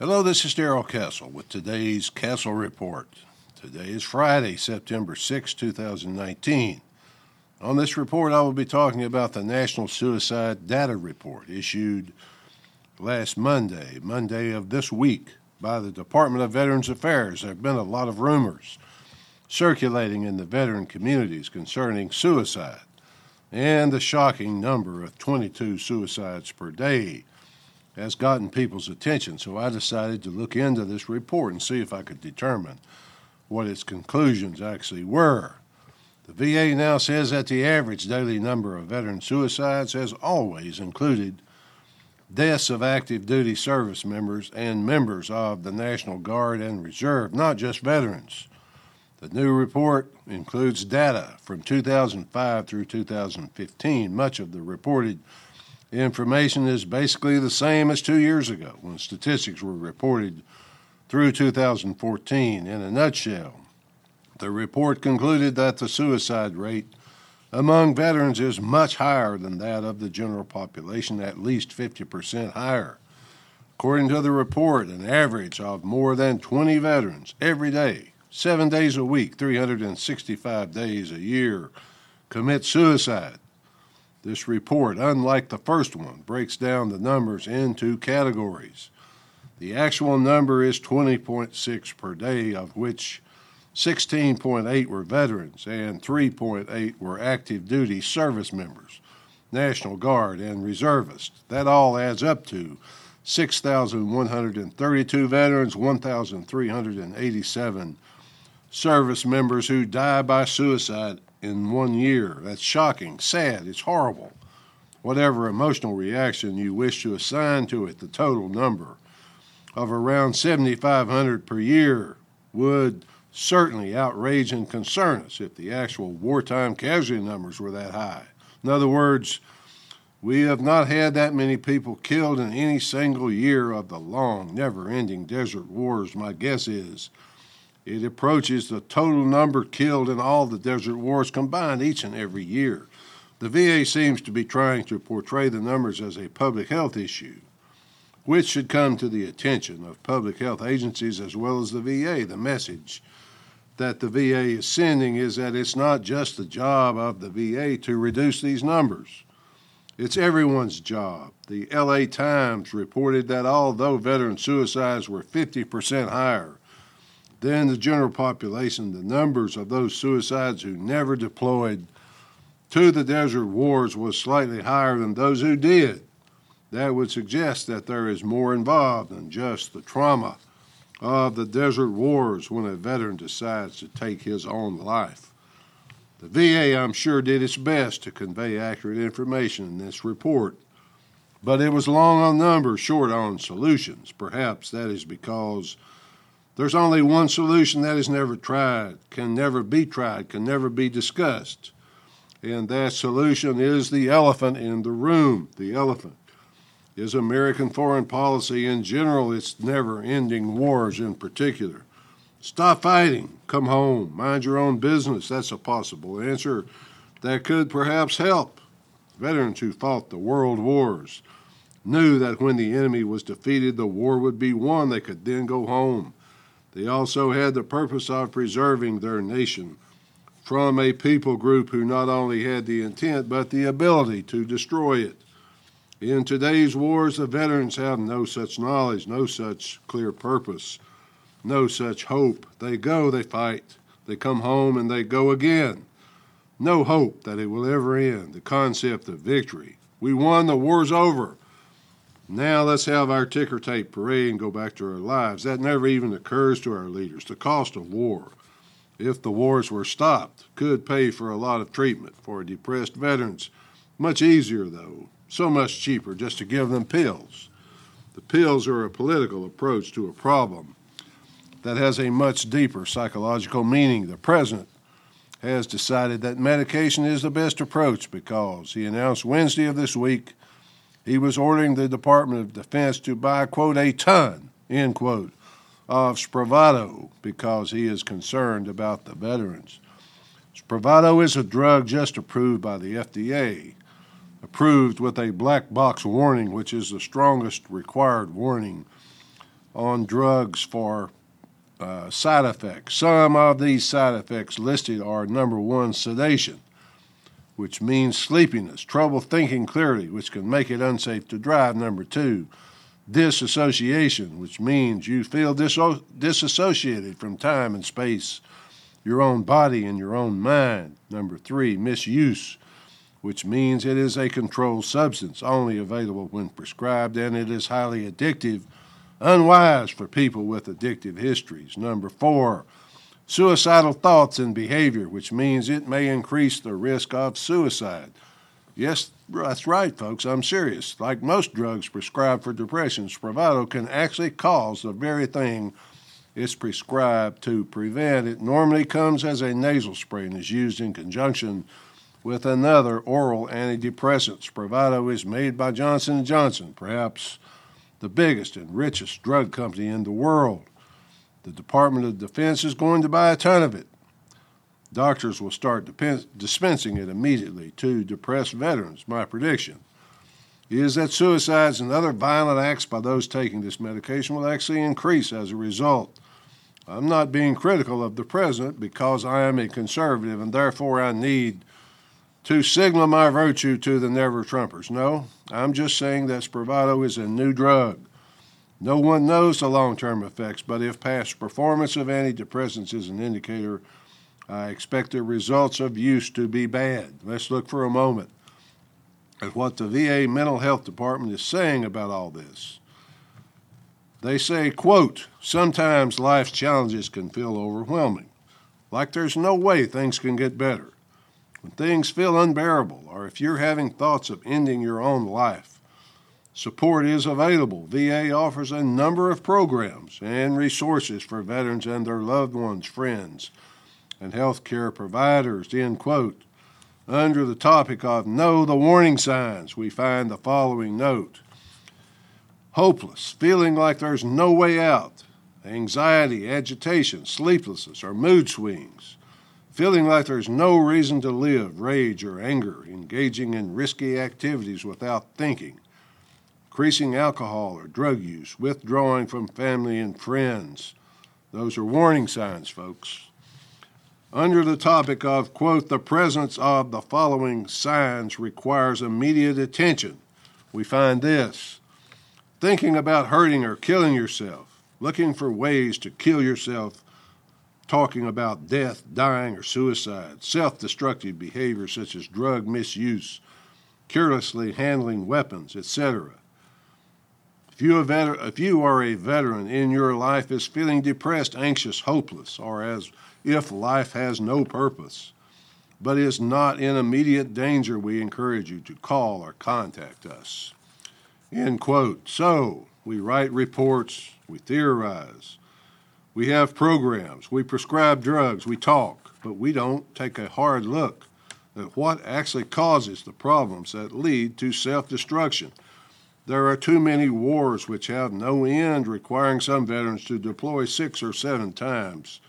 Hello, this is Darrell Castle with today's Castle Report. Today is Friday, September 6, 2019. On this report, I will be talking about the National Suicide Data Report issued last Monday, Monday of this week, by the Department of Veterans Affairs. There have been a lot of rumors circulating in the veteran communities concerning suicide and the shocking number of 22 suicides per day has gotten people's attention. So I decided to look into this report and see if I could determine what its conclusions actually were. The VA now says that the average daily number of veteran suicides has always included deaths of active duty service members and members of the National Guard and Reserve, not just veterans. The new report includes data from 2005 through 2015. Much of the reported information is basically the same as two years ago when statistics were reported through 2014. In a nutshell, the report concluded that the suicide rate among veterans is much higher than that of the general population, at least 50% higher. According to the report, an average of more than 20 veterans every day seven days a week, 365 days a year, commit suicide. This report, unlike the first one, breaks down the numbers into categories. The actual number is 20.6 per day, of which 16.8 were veterans and 3.8 were active duty service members, National Guard, and reservists. That all adds up to 6,132 veterans, 1,387 service members who die by suicide in one year. That's shocking, sad, it's horrible. Whatever emotional reaction you wish to assign to it, the total number of around 7,500 per year would certainly outrage and concern us if the actual wartime casualty numbers were that high. In other words, we have not had that many people killed in any single year of the long, never ending desert wars. My guess is it approaches the total number killed in all the desert wars combined each and every year. The VA seems to be trying to portray the numbers as a public health issue, which should come to the attention of public health agencies as well as the VA. The message that the VA is sending is that it's not just the job of the VA to reduce these numbers. It's everyone's job. The LA Times reported that although veteran suicides were 50% higher then the general population, the numbers of those suicides who never deployed to the desert wars was slightly higher than those who did. That would suggest that there is more involved than just the trauma of the desert wars when a veteran decides to take his own life. The VA, I'm sure, did its best to convey accurate information in this report, but it was long on numbers, short on solutions. Perhaps that is because there's only one solution that is never tried, can never be tried, can never be discussed. And that solution is the elephant in the room. The elephant is American foreign policy in general, it's never ending wars in particular. Stop fighting, come home, mind your own business. That's a possible answer that could perhaps help. Veterans who fought the world wars knew that when the enemy was defeated, the war would be won. They could then go home. They also had the purpose of preserving their nation from a people group who not only had the intent but the ability to destroy it. In today's wars, the veterans have no such knowledge, no such clear purpose, no such hope. They go, they fight, they come home, and they go again. No hope that it will ever end. The concept of victory. We won, the war's over. Now let's have our ticker tape parade and go back to our lives. That never even occurs to our leaders. The cost of war, if the wars were stopped, could pay for a lot of treatment for depressed veterans. Much easier, though, so much cheaper just to give them pills. The pills are a political approach to a problem that has a much deeper psychological meaning. The president has decided that medication is the best approach because he announced Wednesday of this week he was ordering the Department of Defense to buy, quote, a ton, end quote, of Spravato because he is concerned about the veterans. Spravato is a drug just approved by the FDA, approved with a black box warning, which is the strongest required warning on drugs for uh, side effects. Some of these side effects listed are number one, sedation, which means sleepiness, trouble thinking clearly, which can make it unsafe to drive. Number two, disassociation, which means you feel diso- disassociated from time and space, your own body and your own mind. Number three, misuse, which means it is a controlled substance only available when prescribed and it is highly addictive unwise for people with addictive histories. Number four, suicidal thoughts and behavior, which means it may increase the risk of suicide. Yes, that's right, folks. I'm serious. Like most drugs prescribed for depression, Spravato can actually cause the very thing it's prescribed to prevent. It normally comes as a nasal spray and is used in conjunction with another oral antidepressant. Spravato is made by Johnson & Johnson, perhaps the biggest and richest drug company in the world. The Department of Defense is going to buy a ton of it. Doctors will start dispensing it immediately to depressed veterans. My prediction is that suicides and other violent acts by those taking this medication will actually increase as a result. I'm not being critical of the president because I am a conservative and therefore I need to signal my virtue to the never Trumpers. No, I'm just saying that Spravato is a new drug. No one knows the long term effects, but if past performance of antidepressants is an indicator, I expect the results of use to be bad. Let's look for a moment at what the VA mental health department is saying about all this. They say, quote, sometimes life's challenges can feel overwhelming, like there's no way things can get better. When things feel unbearable, or if you're having thoughts of ending your own life, support is available. VA offers a number of programs and resources for veterans and their loved ones, friends, and healthcare providers. End quote. Under the topic of Know the Warning Signs, we find the following note Hopeless, feeling like there's no way out, anxiety, agitation, sleeplessness, or mood swings feeling like there's no reason to live, rage or anger, engaging in risky activities without thinking, increasing alcohol or drug use, withdrawing from family and friends. Those are warning signs, folks. Under the topic of, quote, the presence of the following signs requires immediate attention, we find this thinking about hurting or killing yourself, looking for ways to kill yourself talking about death, dying, or suicide, self destructive behavior such as drug misuse, carelessly handling weapons, etc. If you, if you are a veteran in your life is feeling depressed, anxious, hopeless, or as if life has no purpose, but is not in immediate danger, we encourage you to call or contact us. End quote. So, we write reports, we theorize, we have programs, we prescribe drugs, we talk, but we don't take a hard look at what actually causes the problems that lead to self destruction. There are too many wars which have no end, requiring some veterans to deploy six or seven times.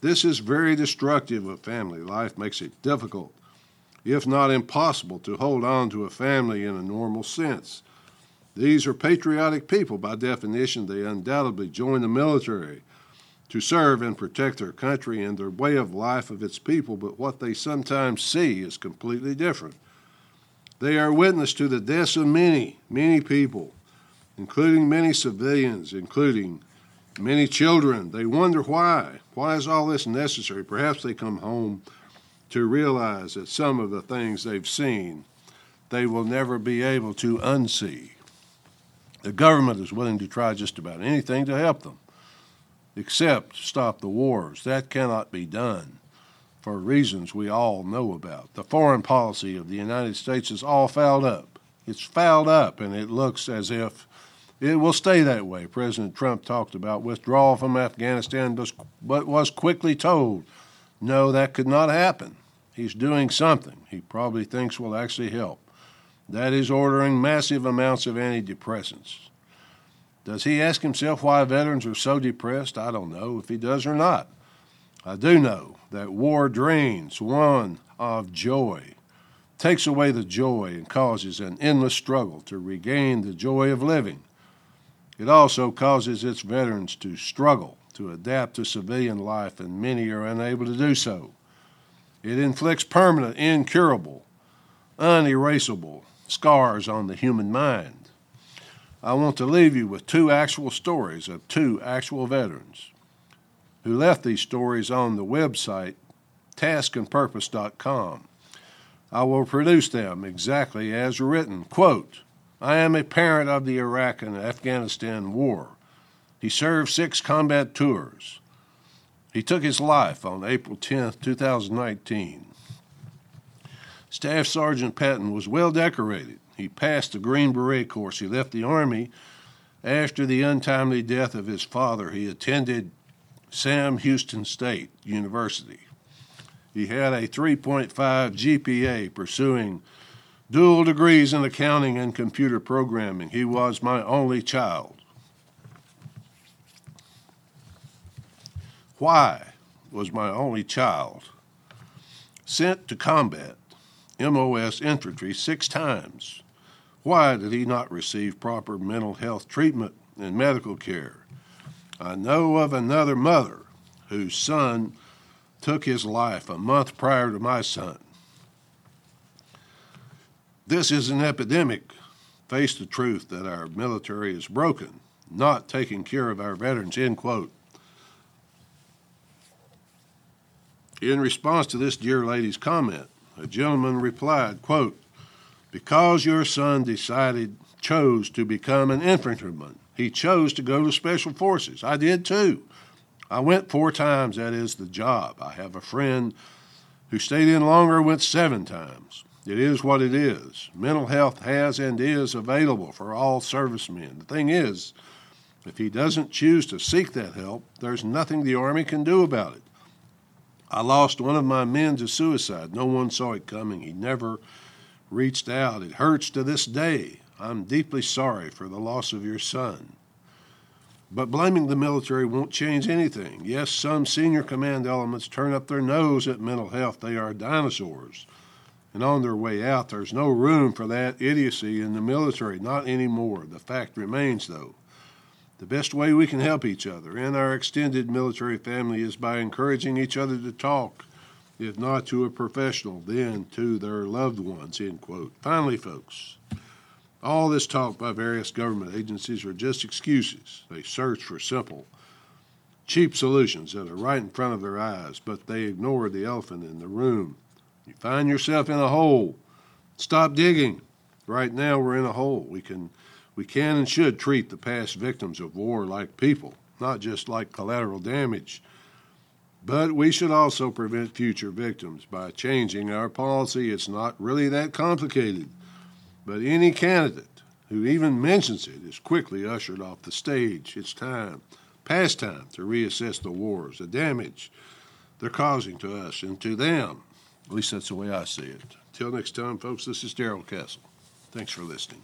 This is very destructive of family life, makes it difficult, if not impossible, to hold on to a family in a normal sense. These are patriotic people by definition. They undoubtedly join the military to serve and protect their country and their way of life of its people, but what they sometimes see is completely different. They are witness to the deaths of many, many people, including many civilians, including many children. They wonder why. Why is all this necessary? Perhaps they come home to realize that some of the things they've seen they will never be able to unsee. The government is willing to try just about anything to help them except stop the wars. That cannot be done for reasons we all know about. The foreign policy of the United States is all fouled up. It's fouled up, and it looks as if it will stay that way. President Trump talked about withdrawal from Afghanistan, but was quickly told, no, that could not happen. He's doing something he probably thinks will actually help. That is ordering massive amounts of antidepressants. Does he ask himself why veterans are so depressed? I don't know if he does or not. I do know that war drains one of joy, takes away the joy, and causes an endless struggle to regain the joy of living. It also causes its veterans to struggle to adapt to civilian life, and many are unable to do so. It inflicts permanent, incurable, unerasable scars on the human mind. I want to leave you with two actual stories of two actual veterans who left these stories on the website taskandpurpose.com. I will produce them exactly as written. Quote, I am a parent of the Iraq and Afghanistan war. He served six combat tours. He took his life on April 10, 2019. Staff Sergeant Patton was well decorated. He passed the Green Beret course. He left the Army after the untimely death of his father. He attended Sam Houston State University. He had a 3.5 GPA pursuing dual degrees in accounting and computer programming. He was my only child. Why was my only child sent to combat MOS infantry six times? Why did he not receive proper mental health treatment and medical care? I know of another mother whose son took his life a month prior to my son. This is an epidemic. Face the truth that our military is broken, not taking care of our veterans. End quote. In response to this dear lady's comment, a gentleman replied, quote, because your son decided, chose to become an infantryman. He chose to go to special forces. I did too. I went four times, that is the job. I have a friend who stayed in longer, went seven times. It is what it is. Mental health has and is available for all servicemen. The thing is, if he doesn't choose to seek that help, there's nothing the Army can do about it. I lost one of my men to suicide. No one saw it coming. He never reached out. It hurts to this day. I'm deeply sorry for the loss of your son. But blaming the military won't change anything. Yes, some senior command elements turn up their nose at mental health. They are dinosaurs. And on their way out, there's no room for that idiocy in the military, not anymore. The fact remains, though. The best way we can help each other and our extended military family is by encouraging each other to talk, if not to a professional, then to their loved ones. End quote. Finally, folks, all this talk by various government agencies are just excuses. They search for simple, cheap solutions that are right in front of their eyes, but they ignore the elephant in the room. You find yourself in a hole. Stop digging. Right now we're in a hole. We can we can and should treat the past victims of war like people, not just like collateral damage. But we should also prevent future victims by changing our policy. It's not really that complicated. But any candidate who even mentions it is quickly ushered off the stage. It's time, past time, to reassess the wars, the damage they're causing to us and to them. At least that's the way I see it. Till next time, folks, this is Darrell Castle. Thanks for listening.